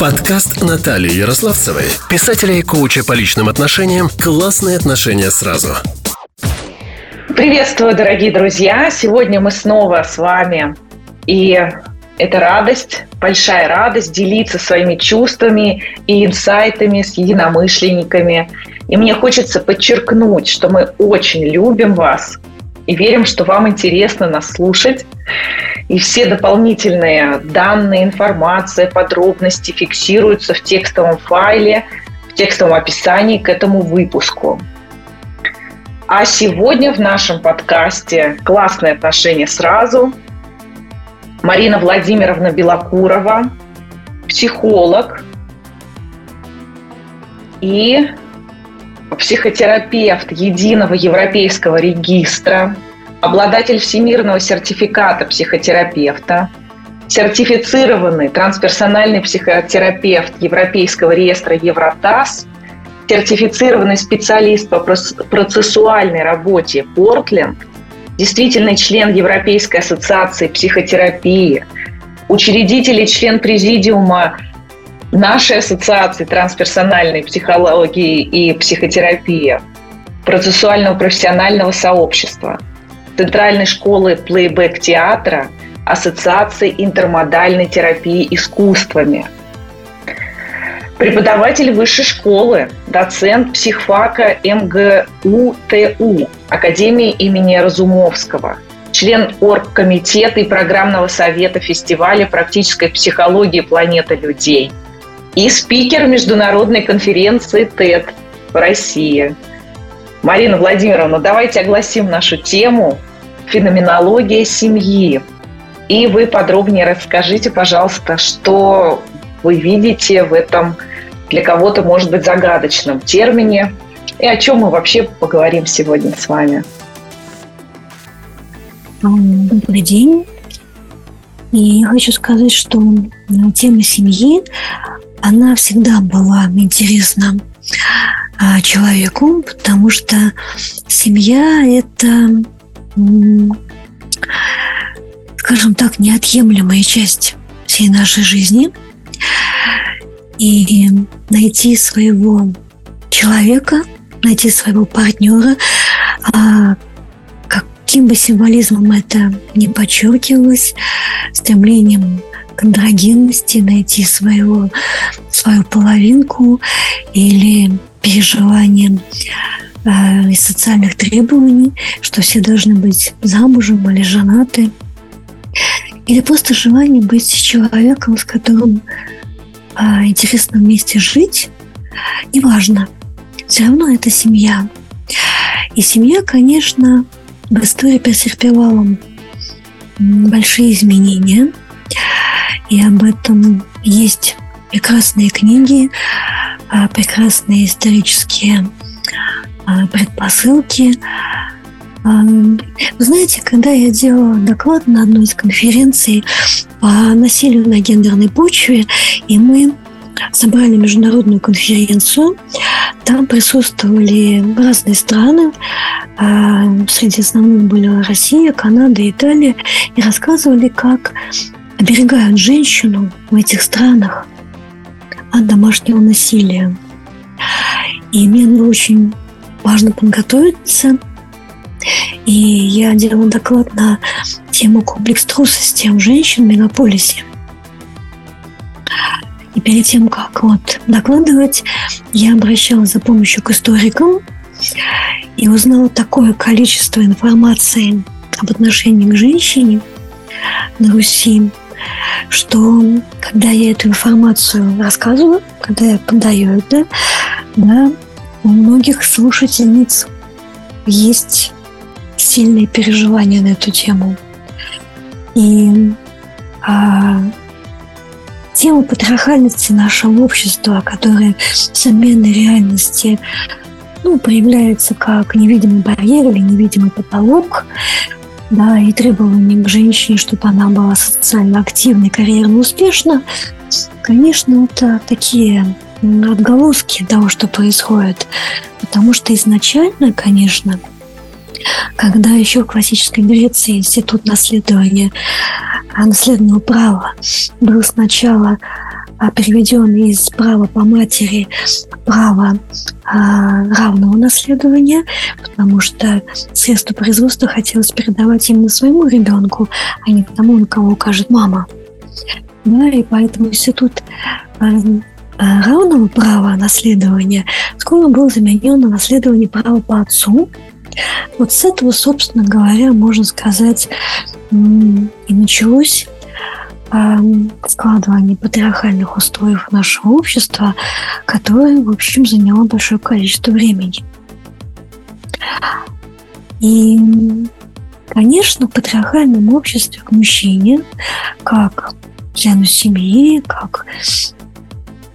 Подкаст Натальи Ярославцевой, писателя и коуча по личным отношениям «Классные отношения сразу». Приветствую, дорогие друзья! Сегодня мы снова с вами. И это радость, большая радость делиться своими чувствами и инсайтами с единомышленниками. И мне хочется подчеркнуть, что мы очень любим вас и верим, что вам интересно нас слушать. И все дополнительные данные, информация, подробности фиксируются в текстовом файле, в текстовом описании к этому выпуску. А сегодня в нашем подкасте «Классные отношения сразу» Марина Владимировна Белокурова, психолог и психотерапевт единого европейского регистра, обладатель всемирного сертификата психотерапевта, сертифицированный трансперсональный психотерапевт Европейского реестра Евротас, сертифицированный специалист по процессуальной работе Портленд, действительный член Европейской ассоциации психотерапии, учредитель и член президиума нашей ассоциации трансперсональной психологии и психотерапии, процессуального профессионального сообщества, Центральной школы плейбэк-театра, Ассоциации интермодальной терапии искусствами, преподаватель высшей школы, доцент психфака МГУ-ТУ, Академии имени Разумовского – член оргкомитета и программного совета фестиваля практической психологии планеты людей – и спикер международной конференции ТЭД в России. Марина Владимировна, давайте огласим нашу тему «Феноменология семьи». И вы подробнее расскажите, пожалуйста, что вы видите в этом для кого-то, может быть, загадочном термине и о чем мы вообще поговорим сегодня с вами. Добрый день. И я хочу сказать, что тема семьи она всегда была интересна человеку, потому что семья – это, скажем так, неотъемлемая часть всей нашей жизни. И найти своего человека, найти своего партнера, а, каким бы символизмом это не подчеркивалось, стремлением андрогенности, найти своего, свою половинку или переживанием э, социальных требований, что все должны быть замужем или женаты, или просто желание быть человеком, с которым э, интересно вместе жить, неважно, все равно это семья. И семья, конечно, в истории претерпевала большие изменения – и об этом есть прекрасные книги, а, прекрасные исторические а, предпосылки. А, вы знаете, когда я делала доклад на одной из конференций по насилию на гендерной почве, и мы собрали международную конференцию. Там присутствовали разные страны. Среди основных были Россия, Канада, Италия. И рассказывали, как оберегают женщину в этих странах от домашнего насилия. И мне было очень важно подготовиться. И я делала доклад на тему комплекс трусости у женщин в мегаполисе. И перед тем, как вот докладывать, я обращалась за помощью к историкам и узнала такое количество информации об отношении к женщине на Руси, что когда я эту информацию рассказываю, когда я подаю это, да, у многих слушательниц есть сильные переживания на эту тему. И а, тема патриархальности нашего общества, которая в современной реальности ну, проявляется как невидимый барьер или невидимый потолок, да, и требования к женщине, чтобы она была социально активной, карьерно успешна, конечно, это такие отголоски того, что происходит. Потому что изначально, конечно, когда еще в классической Греции институт наследования, а, наследного права был сначала а, переведен из права по матери право а, равного наследования, потому что средства производства хотелось передавать именно своему ребенку, а не тому, на кого укажет мама. Да, и поэтому институт а, равного права наследования скоро был заменен на наследование права по отцу. Вот с этого, собственно говоря, можно сказать, и началось складывание патриархальных устоев нашего общества, которое, в общем, заняло большое количество времени. И, конечно, в патриархальном обществе мужчине, как члену семьи, как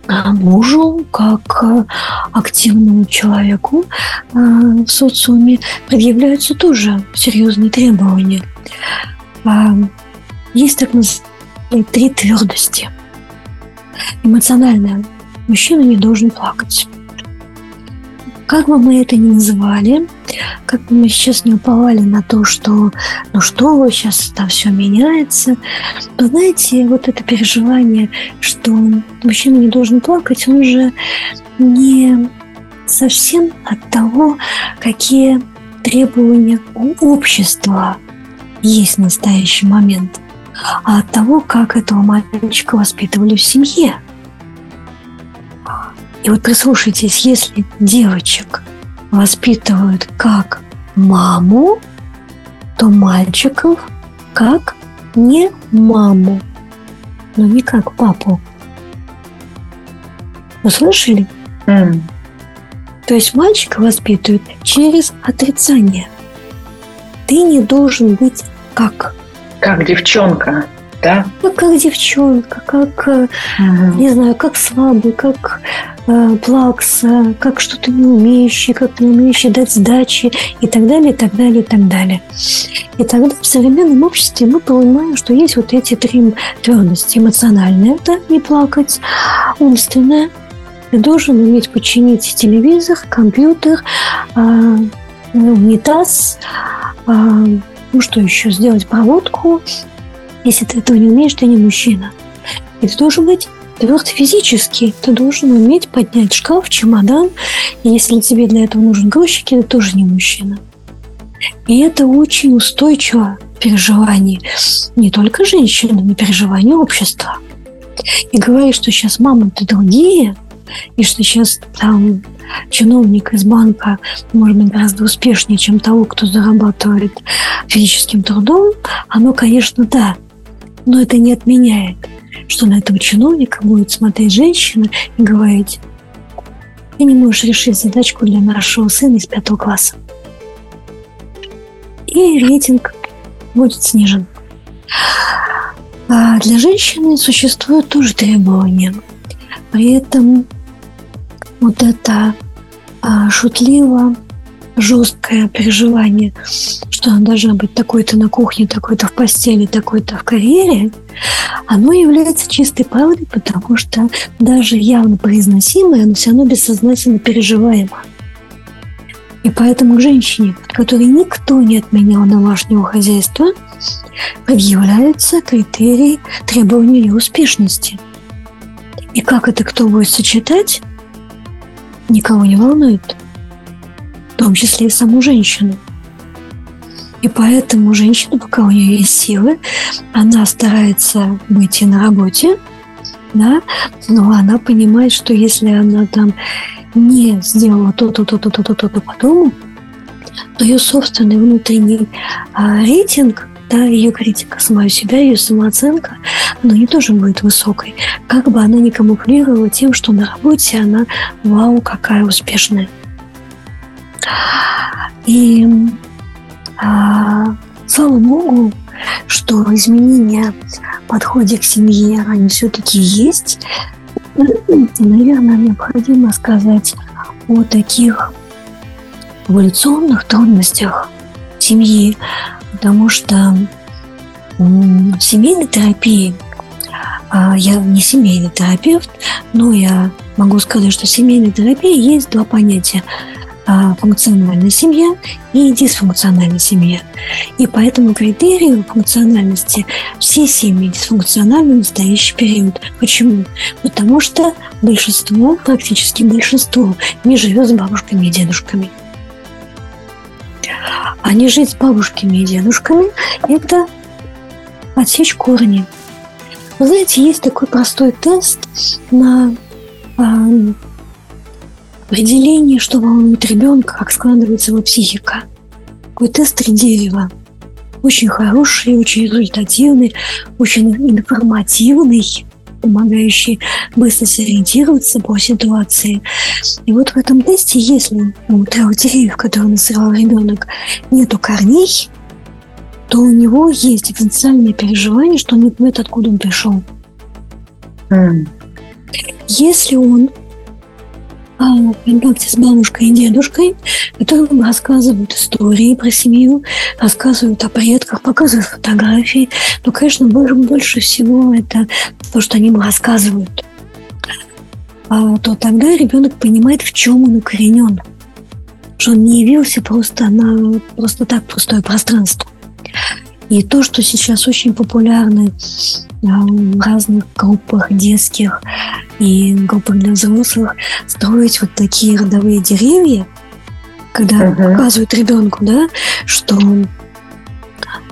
мужу, как активному человеку а, в социуме предъявляются тоже серьезные требования. А, есть так называемые три твердости. Эмоциональная. Мужчина не должен плакать. Как бы мы это ни называли, как бы мы сейчас не уповали на то, что ну что, сейчас там все меняется. Вы знаете, вот это переживание, что мужчина не должен плакать, он же не совсем от того, какие требования у общества есть в настоящий момент а от того, как этого мальчика воспитывали в семье. И вот прислушайтесь, если девочек воспитывают как маму, то мальчиков как не маму, но не как папу. Услышали? Mm. То есть мальчика воспитывают через отрицание. Ты не должен быть как как девчонка, да? Ну, как девчонка, как, угу. не знаю, как слабый, как э, плакса, как что-то не умеющий, как не умеющий дать сдачи и так далее, и так далее, и так далее. И тогда в современном обществе мы понимаем, что есть вот эти три твердости. Эмоциональная – это не плакать, умственная – ты должен уметь починить телевизор, компьютер, э, унитаз, э, ну что еще, сделать проводку. Если ты этого не умеешь, ты не мужчина. И ты должен быть тверд физически. Ты должен уметь поднять шкаф, чемодан. И если тебе для этого нужен грузчик, ты тоже не мужчина. И это очень устойчиво переживание не только женщины, но и переживание общества. И говорить, что сейчас мамы-то другие, и что сейчас там чиновник из банка может быть гораздо успешнее, чем того, кто зарабатывает физическим трудом, оно, конечно, да. Но это не отменяет, что на этого чиновника будет смотреть женщина и говорить, ты не можешь решить задачку для нашего сына из пятого класса. И рейтинг будет снижен. А для женщины существуют тоже требования. При этом вот это а, шутливо жесткое переживание, что она должна быть такой-то на кухне, такой-то в постели, такой-то в карьере, оно является чистой правдой, потому что даже явно произносимое, оно все равно бессознательно переживаемо. И поэтому женщине, которой никто не отменял домашнего хозяйства, предъявляются критерии требования ее успешности. И как это кто будет сочетать, никого не волнует, в том числе и саму женщину. И поэтому женщина, пока у нее есть силы, она старается быть и на работе, да, но она понимает, что если она там не сделала то-то, то-то, то-то, то-то по дому, то ее собственный внутренний а, рейтинг да, ее критика самой себя, ее самооценка, но не тоже будет высокой. Как бы она ни камуфлировала тем, что на работе она, вау, какая успешная. И а, слава богу, что изменения в подходе к семье, они все-таки есть. Наверное, необходимо сказать о таких эволюционных трудностях семьи, потому что в семейной терапии а, я не семейный терапевт, но я могу сказать, что в семейной терапии есть два понятия. а, функциональная семья и дисфункциональная семья. И по этому критерию функциональности все семьи дисфункциональны в настоящий период. Почему? Потому что большинство, практически большинство, не живет с бабушками и дедушками. А не жить с бабушками и дедушками – это отсечь корни. Вы знаете, есть такой простой тест на определение, что волнует ребенка, как складывается его психика. Такой тест три дерева. Очень хороший, очень результативный, очень информативный, помогающий быстро сориентироваться по ситуации. И вот в этом тесте, если у трех деревьев, которые насыпал ребенок, нету корней, то у него есть дифференциальное переживание, что он не понимает, откуда он пришел. Mm. Если он в контакте с бабушкой и дедушкой, которым рассказывают истории про семью, рассказывают о предках, показывают фотографии. Но, конечно, больше, больше всего это то, что они им рассказывают. А, то тогда ребенок понимает, в чем он укоренен. Что он не явился просто на просто так пустое пространство. И то, что сейчас очень популярно в разных группах детских и группах для взрослых, строить вот такие родовые деревья, когда uh-huh. показывают ребенку, да, что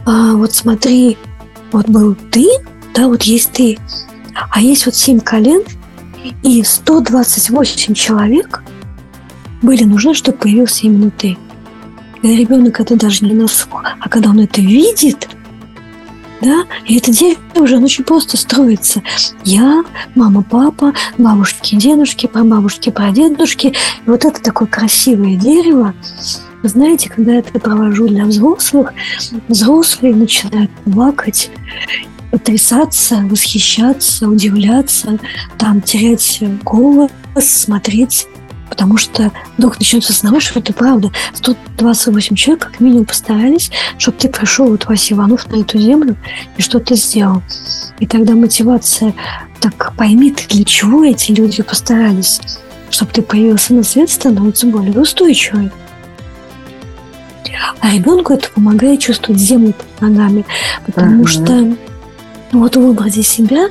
а, вот смотри, вот был ты, да, вот есть ты, а есть вот семь колен, и 128 человек были нужны, чтобы появился именно ты. Ребенок это даже не на слух, а когда он это видит, да, и это дерево уже очень просто строится. Я, мама, папа, бабушки, дедушки, прабабушки, прадедушки. И вот это такое красивое дерево. Вы знаете, когда я это провожу для взрослых, взрослые начинают плакать, потрясаться, восхищаться, удивляться, там терять голос, смотреть потому что вдруг начнется осознавать, что это правда. 128 человек как минимум постарались, чтобы ты пришел, вот Вася Иванов, на эту землю и что-то сделал. И тогда мотивация, так пойми ты, для чего эти люди постарались, чтобы ты появился на свет, становится более устойчивой. А ребенку это помогает чувствовать землю под ногами, потому uh-huh. что вот в образе себя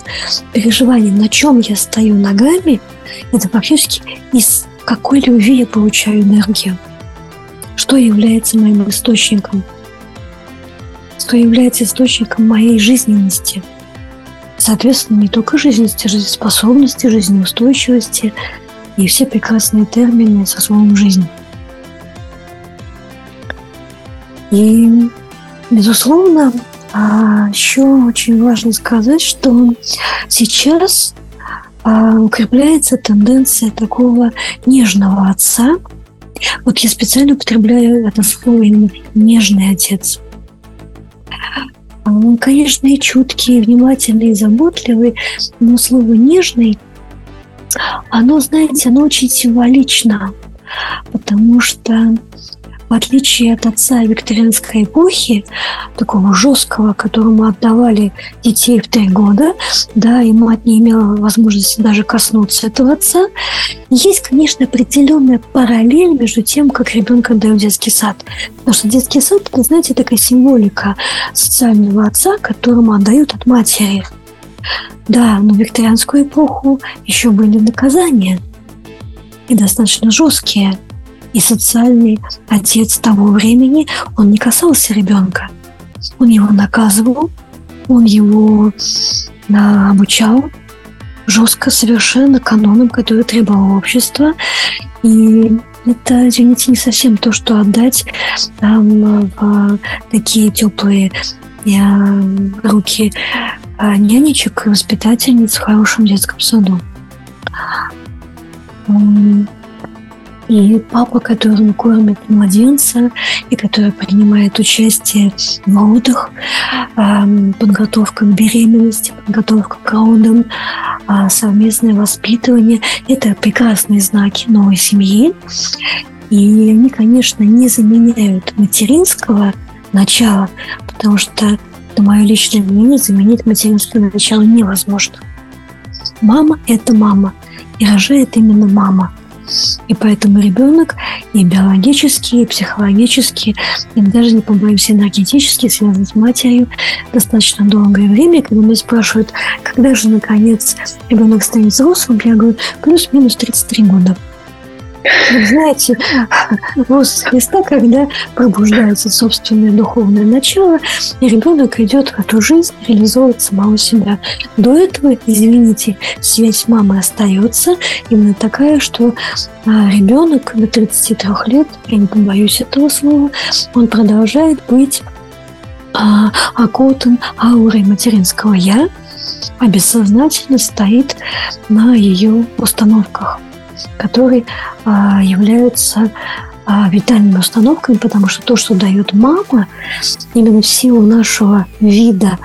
переживание, на чем я стою ногами, это фактически из какой любви я получаю энергию? Что является моим источником? Что является источником моей жизненности? Соответственно, не только жизненности, жизнеспособности, жизнеустойчивости и все прекрасные термины со словом «жизнь». И, безусловно, а, еще очень важно сказать, что сейчас а, укрепляется тенденция такого нежного отца. Вот я специально употребляю это слово именно «нежный отец». Он, конечно, и чуткий, и внимательный, и заботливый, но слово «нежный», оно, знаете, оно очень символично, потому что в отличие от отца викторианской эпохи, такого жесткого, которому отдавали детей в три года, да, и мать не имела возможности даже коснуться этого отца, есть, конечно, определенная параллель между тем, как ребенка дают детский сад. Потому что детский сад, это, знаете, такая символика социального отца, которому отдают от матери. Да, но в викторианскую эпоху еще были наказания и достаточно жесткие – и социальный отец того времени, он не касался ребенка. Он его наказывал, он его обучал жестко совершенно канонам, которые требовало общество. И это, извините, не совсем то, что отдать там, в такие теплые руки а, нянечек и воспитательниц в хорошем детском саду. И папа, который кормит младенца, и который принимает участие в родах, подготовка к беременности, подготовка к родам, а, совместное воспитывание – это прекрасные знаки новой семьи. И они, конечно, не заменяют материнского начала, потому что, это мое личное мнение, заменить материнское начало невозможно. Мама – это мама, и рожает именно мама – И поэтому ребенок и биологически, и психологически, и даже, не побоюсь, энергетически связан с матерью достаточно долгое время. Когда меня спрашивают, когда же, наконец, ребенок станет взрослым, я говорю, плюс-минус 33 года. Знаете, возраст Христа, когда пробуждается собственное духовное начало, и ребенок идет в эту жизнь реализовывать самого себя. До этого, извините, связь мамы остается именно такая, что а, ребенок до 33 лет, я не побоюсь этого слова, он продолжает быть а, окутан аурой материнского «я», а бессознательно стоит на ее установках – которые а, являются а, витальными установками, потому что то, что дает мама, именно в силу нашего вида,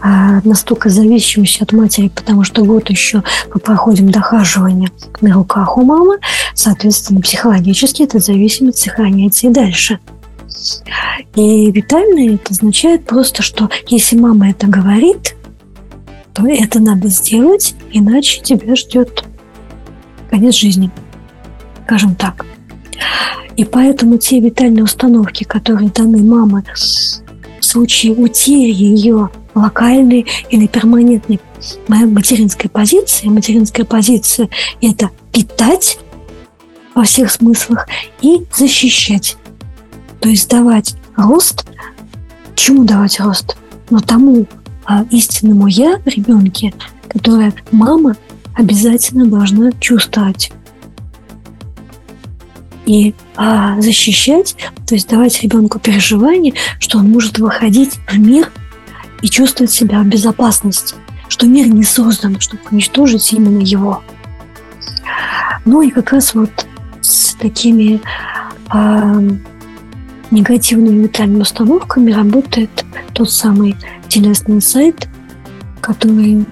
а, настолько зависимости от матери, потому что год еще мы проходим дохаживание на руках у мамы, соответственно, психологически эта зависимость сохраняется и дальше. И витальное это означает просто, что если мама это говорит, то это надо сделать, иначе тебя ждет конец жизни, скажем так. И поэтому те витальные установки, которые даны мамы в случае утери ее локальной или перманентной материнской позиции, материнская позиция – это питать во всех смыслах и защищать. То есть давать рост. Чему давать рост? Но тому а, истинному я ребенке, которое мама обязательно должна чувствовать. И а, защищать, то есть давать ребенку переживание, что он может выходить в мир и чувствовать себя в безопасности, что мир не создан, чтобы уничтожить именно его. Ну и как раз вот с такими а, негативными ментальными установками работает тот самый телесный сайт, который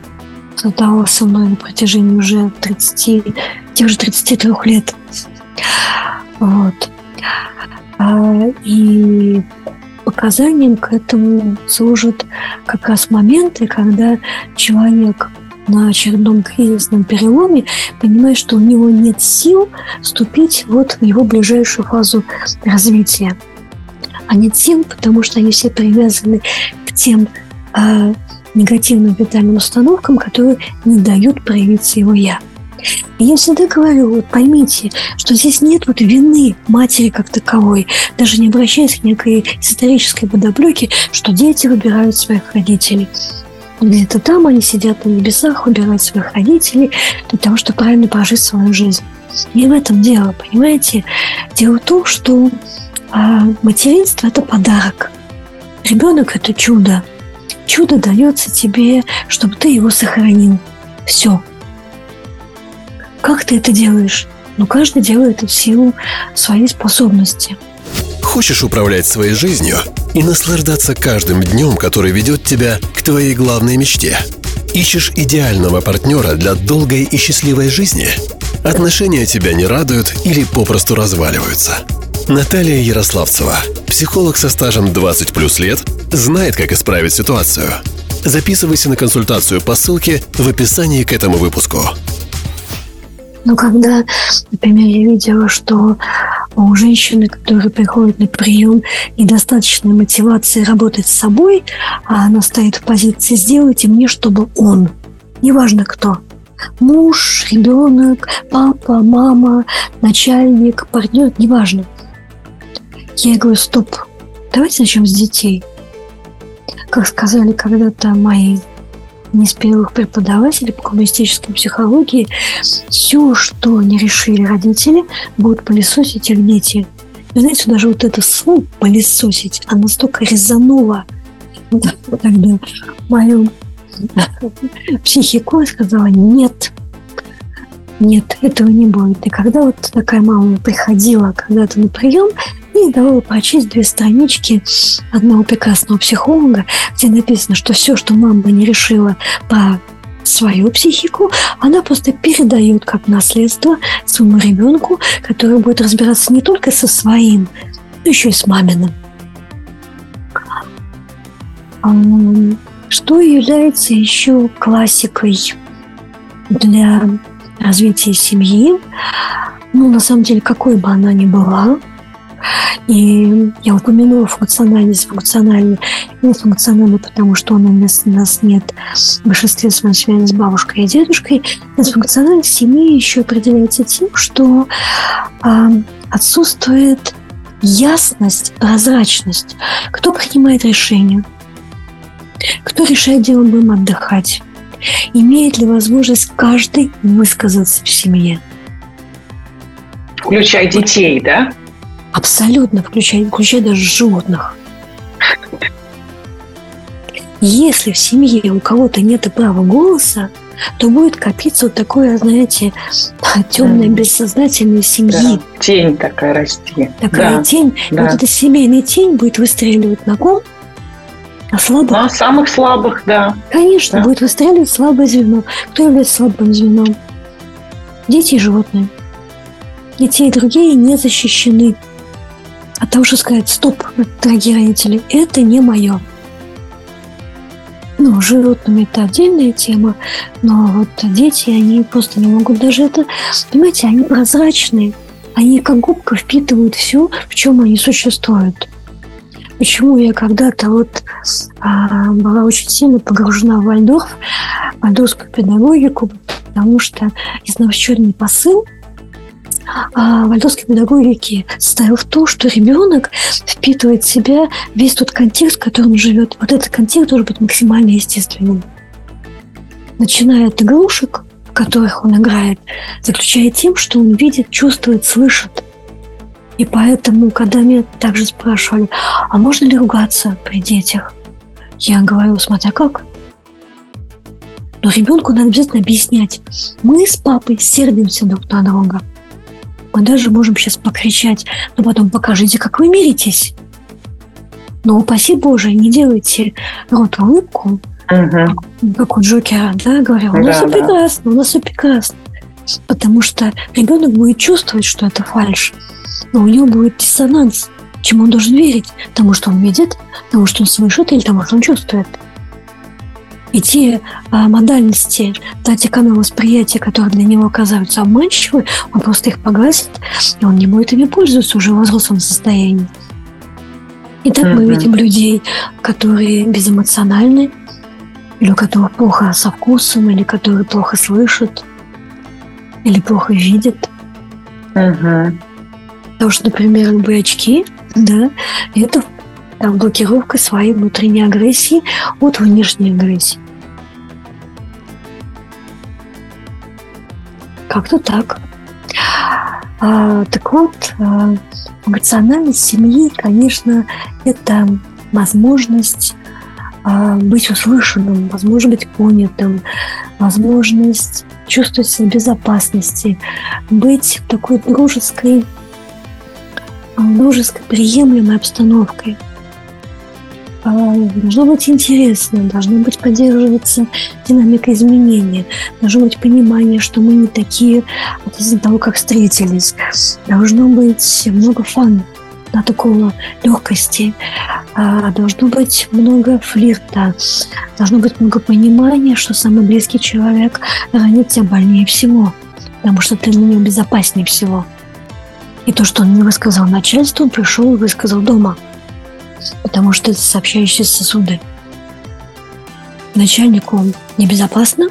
создавала со мной на протяжении уже 30, тех же 33 лет. Вот. А, и показанием к этому служат как раз моменты, когда человек на очередном кризисном переломе понимает, что у него нет сил вступить вот в его ближайшую фазу развития. А нет сил, потому что они все привязаны к тем а, негативным витальным установкам, которые не дают проявиться его «я». И я всегда говорю, вот поймите, что здесь нет вот вины матери как таковой, даже не обращаясь к некой исторической подоплеке, что дети выбирают своих родителей. Где-то там они сидят на небесах, выбирают своих родителей для того, чтобы правильно прожить свою жизнь. Не в этом дело, понимаете? Дело в том, что а, материнство – это подарок. Ребенок – это чудо. Чудо дается тебе, чтобы ты его сохранил. Все. Как ты это делаешь? Ну, каждый делает это в силу своей способности. Хочешь управлять своей жизнью и наслаждаться каждым днем, который ведет тебя к твоей главной мечте? Ищешь идеального партнера для долгой и счастливой жизни? Отношения тебя не радуют или попросту разваливаются – Наталья Ярославцева, психолог со стажем 20 плюс лет, знает, как исправить ситуацию. Записывайся на консультацию по ссылке в описании к этому выпуску. Ну, когда, например, я видела, что у женщины, которая приходит на прием, недостаточной мотивации работать с собой, а она стоит в позиции «сделайте мне, чтобы он». Неважно кто. Муж, ребенок, папа, мама, начальник, партнер, неважно. Я говорю, стоп, давайте начнем с детей. Как сказали когда-то мои не с первых преподавателей по коммунистической психологии, все, что не решили родители, будут пылесосить их дети. Вы знаете, даже вот это слово «пылесосить», оно настолько резануло тогда мою психику, я сказала «нет». Нет, этого не будет. И когда вот такая мама приходила когда-то на прием, и давала прочесть две странички одного прекрасного психолога, где написано, что все, что мама не решила по свою психику, она просто передает как наследство своему ребенку, который будет разбираться не только со своим, но еще и с маминым. Что является еще классикой для развития семьи? ну, на самом деле, какой бы она ни была, и я упомянула функциональность, функциональный, не функциональный, потому что он у нас, у нас нет в большинстве своей связи с бабушкой и дедушкой. Функциональность семьи еще определяется тем, что э, отсутствует ясность, прозрачность. Кто принимает решения? Кто решает, где мы будем отдыхать? Имеет ли возможность каждый высказаться в семье? Включая детей, да? Абсолютно, включая, включая даже животных. Если в семье у кого-то нет права голоса, то будет копиться вот такое, знаете, темное, бессознательное семьи. Да, тень такая расти. Такая да, тень. Да. Вот эта семейная тень будет выстреливать на ком? На слабых. На самых слабых, да. Конечно, да. будет выстреливать слабое звено. Кто является слабым звеном? Дети и животные. И те, и другие не защищены от того, что сказать, стоп, дорогие родители, это не мое. Ну, животными это отдельная тема, но вот дети, они просто не могут даже это... Понимаете, они прозрачные, они как губка впитывают все, в чем они существуют. Почему я когда-то вот а, была очень сильно погружена в Вальдорф, вальдорфскую педагогику, потому что изначальный посыл – вальдорфской педагогики состоял в том, что ребенок впитывает в себя весь тот контекст, в котором он живет. Вот этот контекст должен быть максимально естественным. Начиная от игрушек, в которых он играет, заключая тем, что он видит, чувствует, слышит. И поэтому, когда меня также спрашивали, а можно ли ругаться при детях, я говорю, смотря как. Но ребенку надо обязательно объяснять. Мы с папой сердимся друг на друга – мы даже можем сейчас покричать, но потом покажите, как вы миритесь. Но упаси Боже, не делайте рот улыбку, угу. как у Джокера, да, говорил, у нас да, все да. прекрасно, у нас все прекрасно. Потому что ребенок будет чувствовать, что это фальш, но у него будет диссонанс. Чему он должен верить? Тому, что он видит, тому, что он слышит или тому, что он чувствует и те а, модальности, та те каналы восприятия, которые для него оказываются обманчивы, он просто их погасит, и он не будет ими пользоваться уже в взрослом состоянии. Итак, mm-hmm. мы видим людей, которые безэмоциональны, или у которых плохо со вкусом, или которые плохо слышат, или плохо видят. Mm-hmm. Потому что, например, любые очки, да, это там, блокировка своей внутренней агрессии от внешней агрессии. Как-то так. А, так вот, а, эмоциональность семьи, конечно, это возможность а, быть услышанным, возможность быть понятым, возможность чувствовать себя в безопасности, быть в такой дружеской, дружеской приемлемой обстановкой – а, должно быть интересно, должно быть поддерживаться динамика изменения, должно быть понимание, что мы не такие вот из-за того, как встретились. Должно быть много фан, да, такого легкости, а, должно быть много флирта, должно быть много понимания, что самый близкий человек ранит тебя больнее всего, потому что ты для него безопаснее всего. И то, что он не высказал начальству, он пришел и высказал дома – потому что это сообщающие сосуды. Начальнику небезопасно,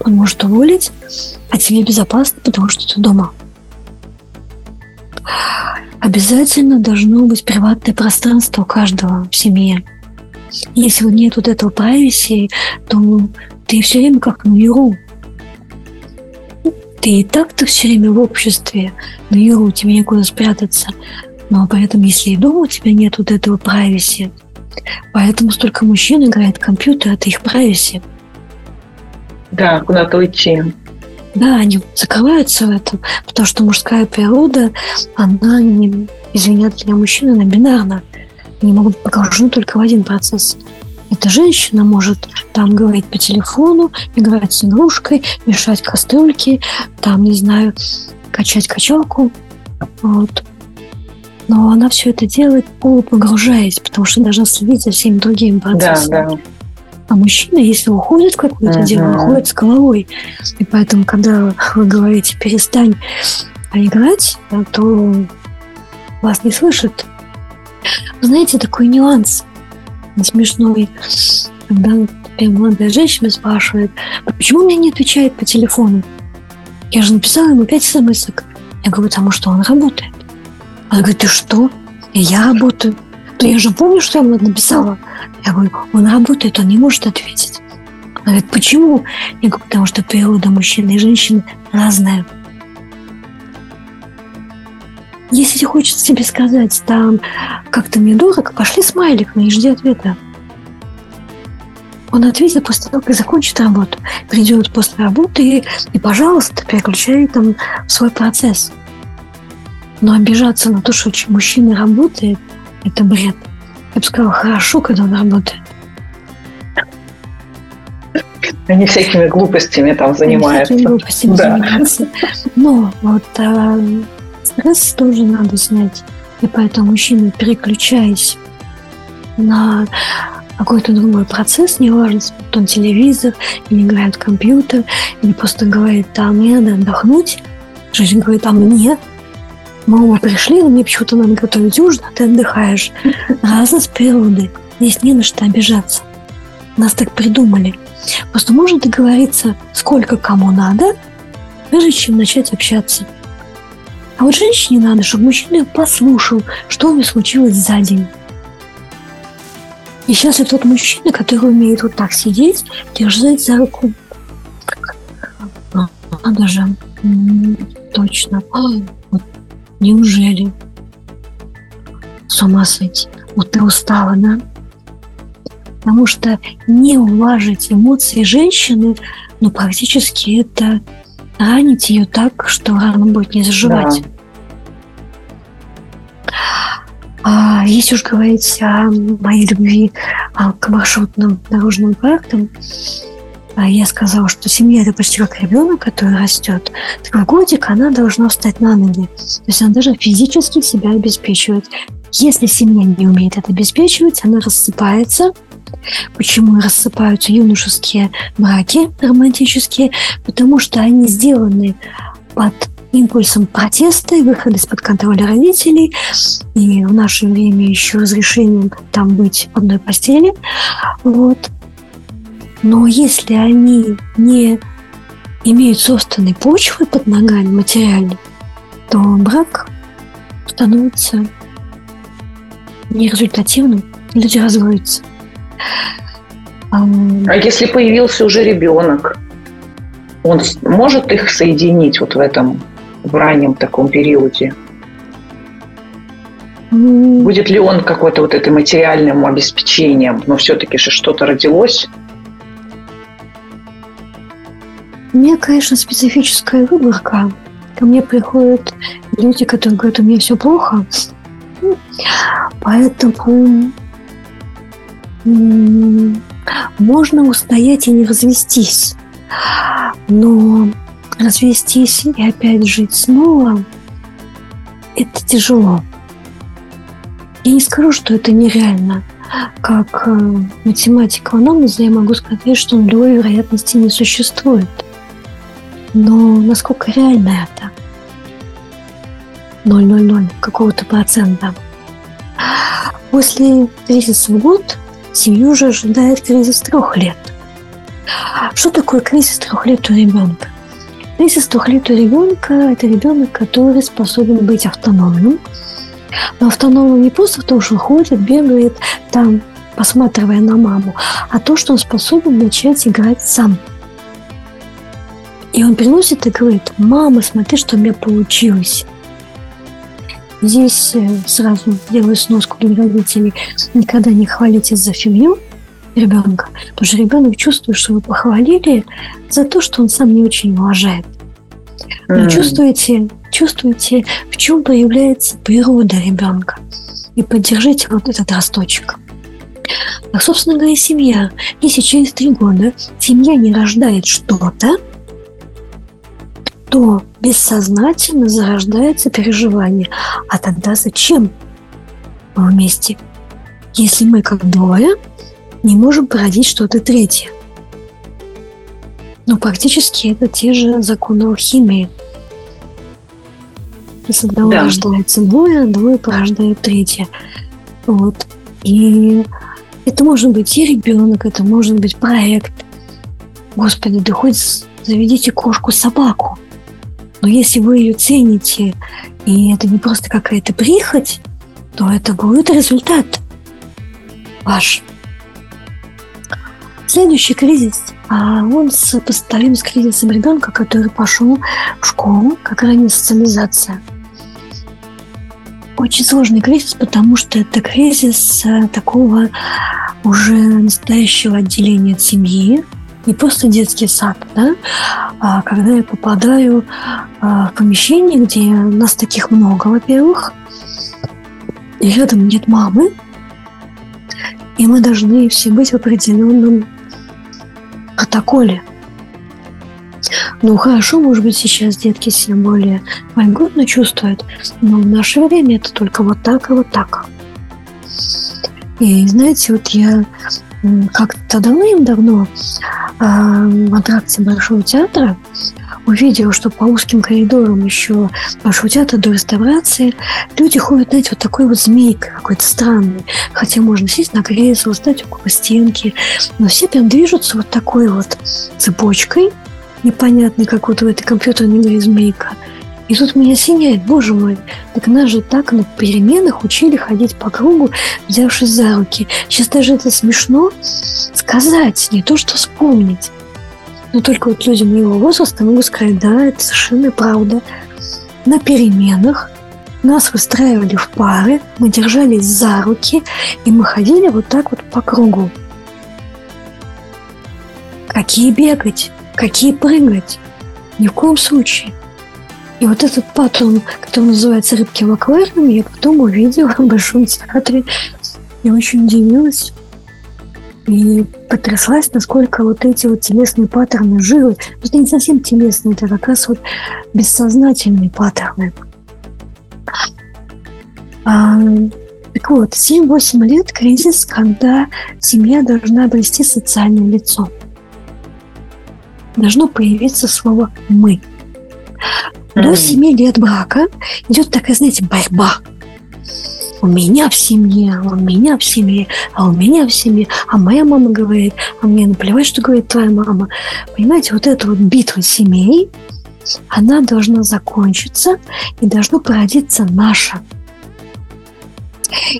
он может уволить, а тебе безопасно, потому что ты дома. Обязательно должно быть приватное пространство у каждого в семье. Если вот нет вот этого privacy, то ты все время как на юру. Ты и так-то все время в обществе, на юру, тебе некуда спрятаться. Но при этом, если и дома у тебя нет вот этого прависи, поэтому столько мужчин играет в компьютер, это их прависи. Да, куда-то уйти. Да, они закрываются в этом, потому что мужская природа, она, не, извинят для мужчин, она бинарна. Они могут быть погружены только в один процесс. Эта женщина может там говорить по телефону, играть с игрушкой, мешать кастрюльки, там, не знаю, качать качалку. Вот но она все это делает полупогружаясь, потому что должна следить за всеми другими процессами. Да, да. А мужчина, если уходит в какое-то uh-huh. дело, уходит с головой. И поэтому, когда вы говорите, перестань играть, то вас не слышат. Знаете, такой нюанс смешной, когда например, молодая женщина спрашивает, «А почему мне не отвечает по телефону? Я же написала ему пять смс -ок. Я говорю, потому что он работает. Она говорит, ты что? И я работаю. То я же помню, что я ему написала. Я говорю, он работает, он не может ответить. Она говорит, почему? Я говорю, потому что природа мужчины и женщины разная. Если хочется тебе сказать, там, как-то мне дорого, пошли смайлик, но не жди ответа. Он ответит после того, как закончит работу. Придет после работы и, и пожалуйста, переключай там свой процесс. Но обижаться на то, что мужчина работает, это бред. Я бы сказала, хорошо, когда он работает. Они всякими глупостями там занимаются. Всякими глупостями да. занимаются. Но вот а, стресс тоже надо снять. И поэтому мужчина, переключаясь на какой-то другой процесс, неважно, смотрит он телевизор, или играет в компьютер, или просто говорит, да, мне надо отдохнуть. Женщина говорит, а мне? Мы оба пришли, но мне почему-то надо готовить ужин, а ты отдыхаешь. Разность природы. Здесь не на что обижаться. Нас так придумали. Просто можно договориться, сколько кому надо, прежде чем начать общаться. А вот женщине надо, чтобы мужчина послушал, что у него случилось за день. И сейчас тот мужчина, который умеет вот так сидеть, держать за руку. Надо же. Точно. Вот, неужели? С ума сойти. Вот ты устала, да? Потому что не уважить эмоции женщины, ну, практически это ранить ее так, что рано будет не заживать. Да. А если уж говорить о моей любви а, к маршрутным дорожным проектам, я сказала, что семья это почти как ребенок, который растет. Так в годик она должна встать на ноги. То есть она даже физически себя обеспечивает. Если семья не умеет это обеспечивать, она рассыпается. Почему рассыпаются юношеские браки романтические? Потому что они сделаны под импульсом протеста и выхода из-под контроля родителей, и в наше время еще разрешением там быть в одной постели. Вот. Но если они не имеют собственной почвы под ногами материальной, то брак становится нерезультативным, люди разводятся. А если появился уже ребенок, он может их соединить вот в этом в раннем таком периоде? Будет ли он какой-то вот этим материальным обеспечением, но все-таки же что-то родилось? У меня, конечно, специфическая выборка. Ко мне приходят люди, которые говорят, у меня все плохо. Поэтому можно устоять и не развестись. Но развестись и опять жить снова, это тяжело. Я не скажу, что это нереально. Как э, математик анамнеза я могу сказать, что нулевой вероятности не существует. Но насколько реально это? 0,00 какого-то процента. После кризиса в год семью уже ожидает кризис трех лет. Что такое кризис трех лет у ребенка? Кризис трех лет у ребенка – это ребенок, который способен быть автономным. Но автономным не просто в том, что ходит, бегает, там, посматривая на маму, а то, что он способен начать играть сам. И он приносит и говорит, мама, смотри, что у меня получилось. Здесь э, сразу делаю сноску для родителей. Никогда не хвалите за фигню, ребенка. Потому что ребенок чувствует, что вы похвалили за то, что он сам не очень уважает. Но mm. чувствуете, чувствуете, в чем проявляется природа ребенка. И поддержите вот этот росточек. Так, собственно говоря, семья. Если через три года семья не рождает что-то, то бессознательно зарождается переживание. А тогда зачем мы вместе? Если мы как двое, не можем породить что-то третье. Но практически это те же законы алхимии. Из одного да. рождается двое, двое порождает третье. Вот. И это может быть и ребенок, это может быть проект. Господи, да хоть заведите кошку-собаку. Но если вы ее цените, и это не просто какая-то прихоть, то это будет результат ваш. Следующий кризис, а он сопоставим с кризисом ребенка, который пошел в школу, как ранее социализация. Очень сложный кризис, потому что это кризис э, такого уже настоящего отделения от семьи, не просто детский сад, да, а когда я попадаю а, в помещение, где нас таких много, во-первых, и рядом нет мамы, и мы должны все быть в определенном протоколе. Ну, хорошо, может быть, сейчас детки себя более вольготно чувствуют, но в наше время это только вот так и вот так. И знаете, вот я как-то давным-давно в аттракции Большого театра увидела, что по узким коридорам еще Большого театра до реставрации люди ходят, знаете, вот такой вот змейкой какой-то странный. Хотя можно сесть на кресло, стать около стенки, но все прям движутся вот такой вот цепочкой, непонятной, как вот в этой компьютерной игре змейка – и тут меня синяет, боже мой, так нас же так на переменах учили ходить по кругу, взявшись за руки. Сейчас даже это смешно сказать, не то что вспомнить. Но только вот люди моего возраста могут сказать, да, это совершенно правда. На переменах нас выстраивали в пары, мы держались за руки, и мы ходили вот так вот по кругу. Какие бегать, какие прыгать? Ни в коем случае. И вот этот паттерн, который называется рыбки в аквариуме, я потом увидела в Большом театре. Я очень удивилась и потряслась, насколько вот эти вот телесные паттерны живы. Это не совсем телесные, это как раз вот бессознательные паттерны. А, так вот, 7-8 лет кризис, когда семья должна обрести социальное лицо. Должно появиться слово «мы». До 7 лет брака идет такая, знаете, борьба. У меня в семье, у меня в семье, а у меня в семье, а моя мама говорит, а мне наплевать, что говорит твоя мама. Понимаете, вот эта вот битва семей, она должна закончиться и должно породиться наша.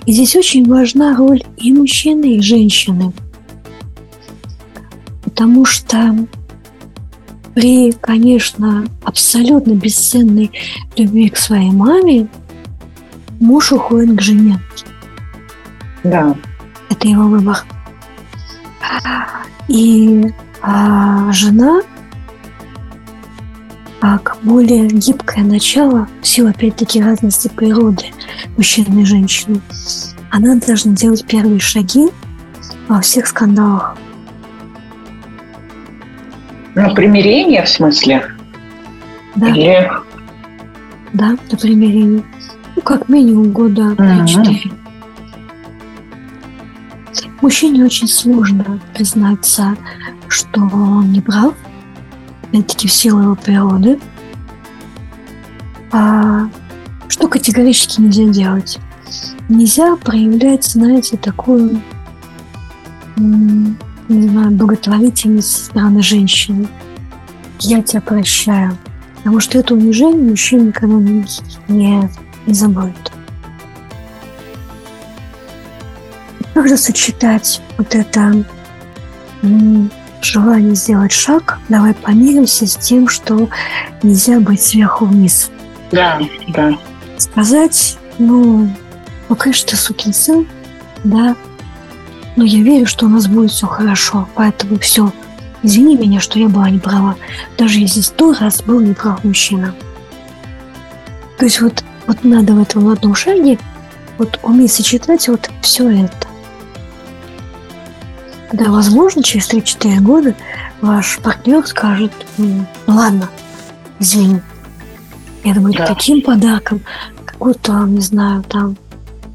И здесь очень важна роль и мужчины, и женщины. Потому что при, конечно, абсолютно бесценной любви к своей маме, муж уходит к жене. Да. Это его выбор. И а, жена, как более гибкое начало, в силу опять-таки разности природы мужчины и женщины, она должна делать первые шаги во всех скандалах ну, примирение в смысле? Да. Или... Да, до примирения. Ну, как минимум года 3-4. Мужчине очень сложно признаться, что он не прав, опять-таки в силу его природы. А что категорически нельзя делать? Нельзя проявлять, знаете, такую не знаю, благотворительность со стороны женщины. Я тебя прощаю. Потому что это унижение мужчин никогда не, не, не забудет. Как же сочетать вот это желание сделать шаг, давай помиримся с тем, что нельзя быть сверху вниз. Да, да. Сказать, ну, ну, конечно, ты сукин сын, да, но я верю, что у нас будет все хорошо. Поэтому все. Извини меня, что я была не права. Даже если сто раз был неправ мужчина. То есть вот, вот надо в этом одном шаге вот уметь сочетать вот все это. Да, возможно, через 3-4 года ваш партнер скажет, ну ладно, извини. Это будет да. таким подарком, какой-то, не знаю, там,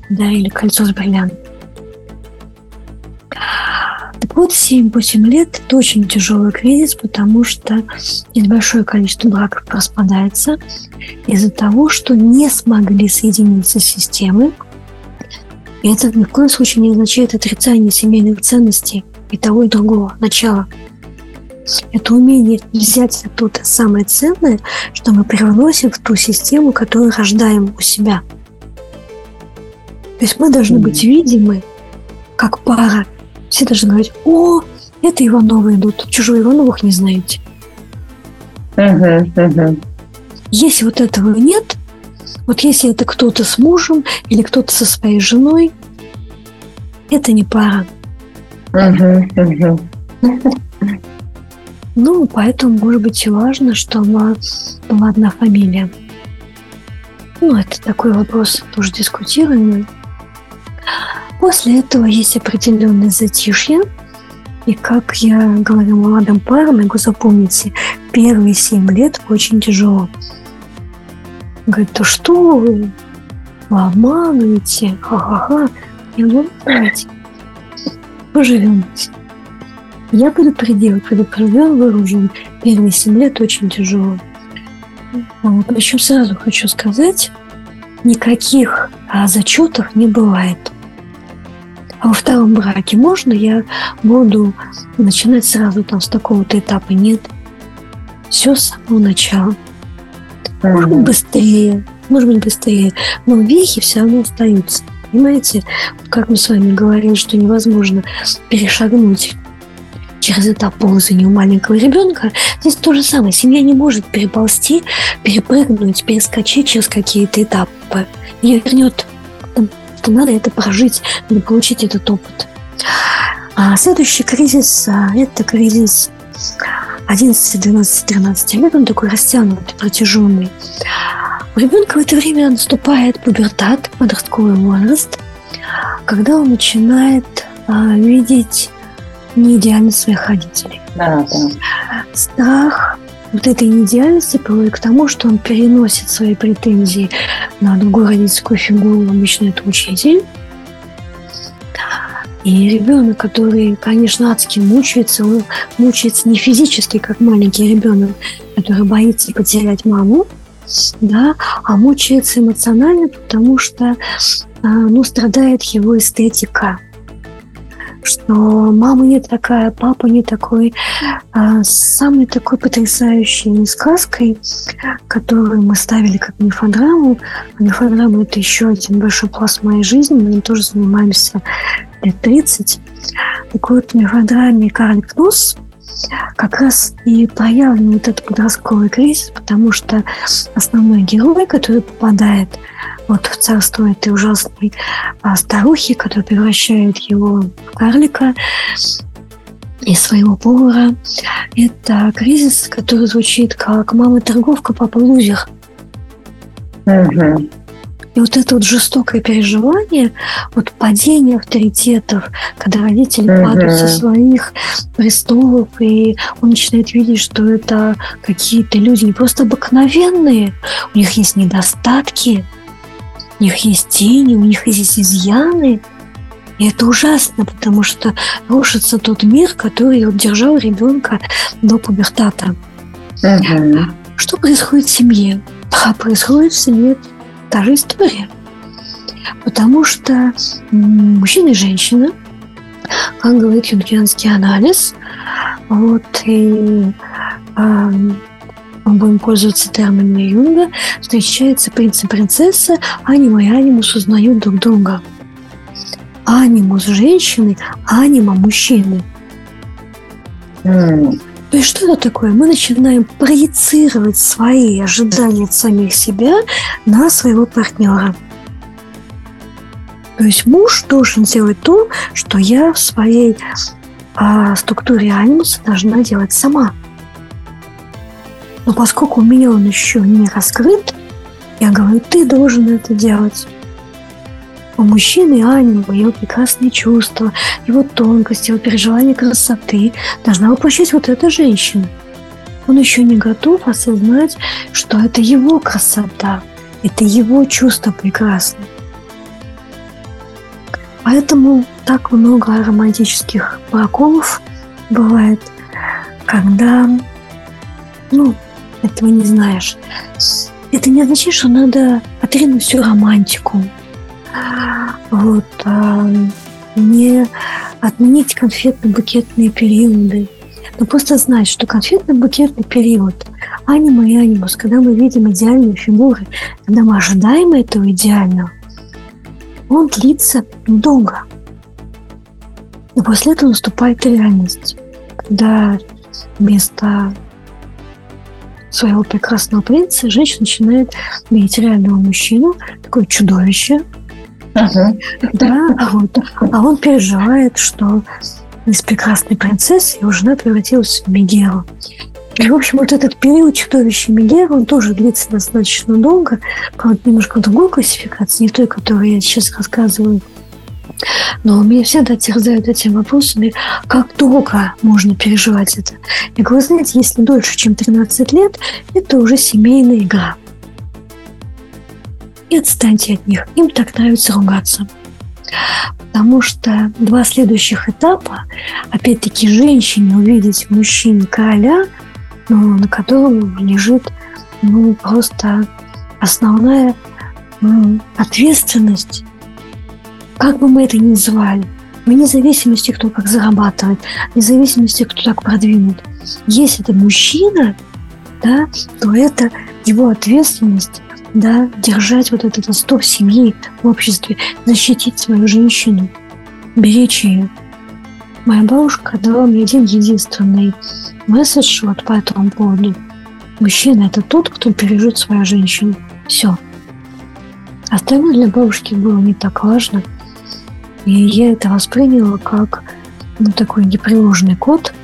да, или кольцо с бриллиантом. Вот 7-8 лет – это очень тяжелый кризис, потому что есть большое количество браков распадается из-за того, что не смогли соединиться с системой. И это ни в коем случае не означает отрицание семейных ценностей и того, и другого начала. Это умение взять то самое ценное, что мы привносим в ту систему, которую рождаем у себя. То есть мы должны быть видимы как пара. Все должны говорить, о, это Ивановы идут, чужой Ивановых не знаете. Uh-huh, uh-huh. Если вот этого нет, вот если это кто-то с мужем или кто-то со своей женой, это не пара. Uh-huh, uh-huh. Ну, поэтому, может быть, и важно, чтобы была одна фамилия. Ну, это такой вопрос тоже дискутируемый. После этого есть определенное затишье. И как я говорю молодым парам, могу запомните, первые семь лет очень тяжело. Говорит, то что вы? Обманываете? Ха-ха-ха. Я говорю, давайте, поживем. Я предупредил, предупредил, вооружен. Первые семь лет очень тяжело. Причем сразу хочу сказать, никаких а, зачетов не бывает. А во втором браке можно я буду начинать сразу там с такого-то этапа? Нет. Все с самого начала. Может быть, быстрее, может быть, быстрее. Но вехи все равно остаются. Понимаете, как мы с вами говорили, что невозможно перешагнуть через этап ползания у маленького ребенка, здесь то же самое. Семья не может переползти, перепрыгнуть, перескочить через какие-то этапы. Ее вернет. Что надо это прожить, надо получить этот опыт. А следующий кризис а, – это кризис 11, 12, 13 лет. Он такой растянутый, протяженный. У ребенка в это время наступает пубертат, подростковый возраст, когда он начинает а, видеть не идеальность своих родителей. Да, да. Страх вот этой неидеальности приводит к тому, что он переносит свои претензии на другую родительскую фигуру, обычно это учитель. И ребенок, который, конечно, адски мучается, он мучается не физически, как маленький ребенок, который боится потерять маму, да, а мучается эмоционально, потому что а, ну, страдает его эстетика что мама не такая, папа не такой. А самой такой потрясающей сказкой, которую мы ставили как мифодраму, а мифодрама – это еще один большой пласт моей жизни, мы тоже занимаемся лет 30. Так вот, мифодраме «Карлик Нос» как раз и проявлен вот этот подростковый кризис, потому что основной герой, который попадает вот в царство этой ужасной а, старухи, которая превращает его в карлика и своего повара. Это кризис, который звучит как «мама торговка, папа лузер». Угу. И вот это вот жестокое переживание, вот падение авторитетов, когда родители uh-huh. падают со своих престолов, и он начинает видеть, что это какие-то люди не просто обыкновенные, у них есть недостатки, у них есть тени, у них есть изъяны. И это ужасно, потому что рушится тот мир, который держал ребенка до пубертата. Uh-huh. Что происходит в семье? А происходит в семье та же история. Потому что мужчина и женщина, как говорит юнгианский анализ, вот, и э, будем пользоваться терминами Юнга, встречается принц и принцесса, анима и анимус узнают друг друга. Анимус женщины, анима мужчины. Mm. То есть что это такое? Мы начинаем проецировать свои ожидания от самих себя на своего партнера. То есть муж должен делать то, что я в своей а, структуре анимуса должна делать сама. Но поскольку у меня он еще не раскрыт, я говорю, ты должен это делать. У мужчины анима, его прекрасные чувства, его тонкость, его переживание красоты должна воплощать вот эта женщина. Он еще не готов осознать, что это его красота, это его чувство прекрасное. Поэтому так много романтических проколов бывает, когда, ну, этого не знаешь. Это не означает, что надо отринуть всю романтику. Вот. А, не отменить конфетно-букетные периоды. Но просто знать, что конфетно-букетный период анима и анимус, когда мы видим идеальные фигуры, когда мы ожидаем этого идеального, он длится долго. И после этого наступает реальность, когда вместо своего прекрасного принца женщина начинает видеть реального мужчину, такое чудовище. Да, вот. А он переживает, что из прекрасной принцессы его жена превратилась в Мегеру. И, в общем, вот этот период чудовища Мегера, он тоже длится достаточно долго. Правда, немножко другой классификации, не той, которую я сейчас рассказываю. Но меня всегда терзают этими вопросами, как долго можно переживать это. Я говорю, знаете, если дольше, чем 13 лет, это уже семейная игра. И отстаньте от них. Им так нравится ругаться. Потому что два следующих этапа, опять-таки, женщине увидеть в мужчине короля, ну, на котором лежит ну, просто основная ну, ответственность как бы мы это ни называли, вне зависимости, кто как зарабатывает, вне зависимости, кто так продвинут. Если это мужчина, да, то это его ответственность да, держать вот этот стоп семьи в обществе, защитить свою женщину, беречь ее. Моя бабушка дала мне один единственный месседж вот по этому поводу. Мужчина – это тот, кто бережет свою женщину. Все. Остальное для бабушки было не так важно – и я это восприняла как ну, такой непреложный код,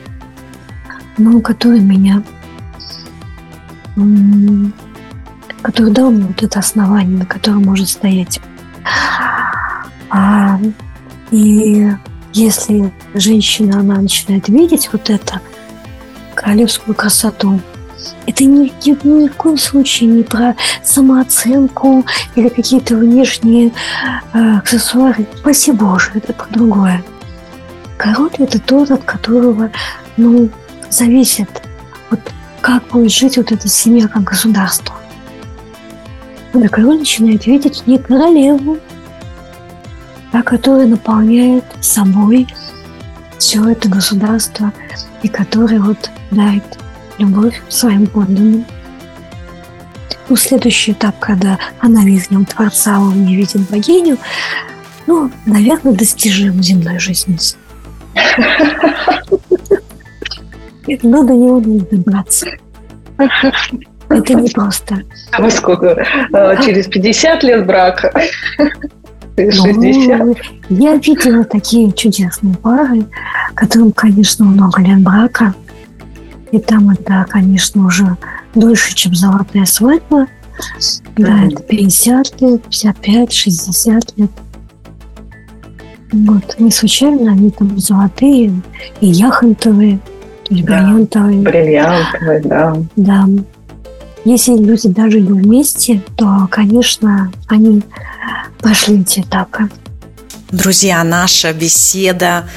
ну, который меня который дал мне вот это основание, на котором может стоять. А, и если женщина, она начинает видеть вот это, королевскую красоту, это ни, ни, ни в коем случае не про самооценку или какие-то внешние э, аксессуары. Спасибо Боже, это про другое. Король – это тот, от которого ну, зависит, вот как будет жить вот эта семья как государство. Когда король начинает видеть не королеву, а которая наполняет собой все это государство и которая вот дарит любовь своим подданным. Ну, следующий этап, когда она видит Творца, он не видит богиню, ну, наверное, достижим земной жизни. Но до него надо добраться. Это не просто. А сколько? А, через 50 лет брака? 60? Ну, я видела такие чудесные пары, которым, конечно, много лет брака, и там это, конечно, уже дольше, чем золотая свадьба. Да, это 50 лет, 55, 60 лет. Вот. Не случайно они там золотые и яхонтовые, и да, бриллиантовые. Бриллиантовые, да. Да. Если люди даже идут вместе, то, конечно, они прошли эти этапы. Друзья, наша беседа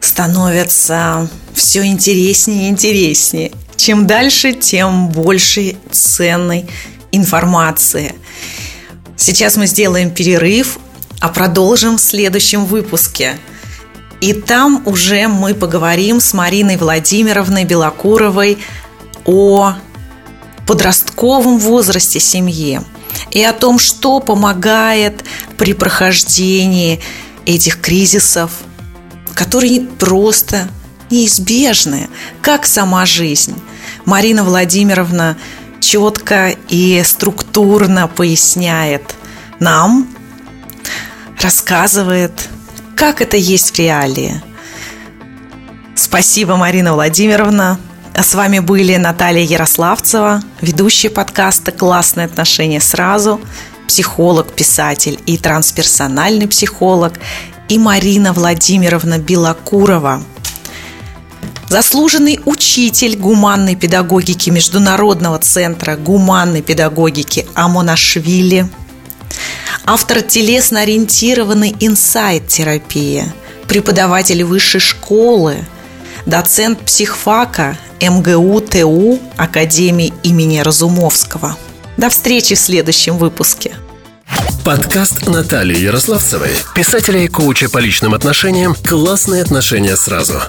становится все интереснее и интереснее. Чем дальше, тем больше ценной информации. Сейчас мы сделаем перерыв, а продолжим в следующем выпуске. И там уже мы поговорим с Мариной Владимировной Белокуровой о подростковом возрасте семьи и о том, что помогает при прохождении этих кризисов, которые просто неизбежны, как сама жизнь. Марина Владимировна четко и структурно поясняет нам, рассказывает, как это есть в реалии. Спасибо, Марина Владимировна. С вами были Наталья Ярославцева, ведущая подкаста «Классные отношения сразу», психолог, писатель и трансперсональный психолог, и Марина Владимировна Белокурова – заслуженный учитель гуманной педагогики Международного центра гуманной педагогики Амонашвили, автор телесно-ориентированной инсайт-терапии, преподаватель высшей школы, доцент психфака МГУ ТУ Академии имени Разумовского. До встречи в следующем выпуске. Подкаст Натальи Ярославцевой, писателя и коуча по личным отношениям «Классные отношения сразу».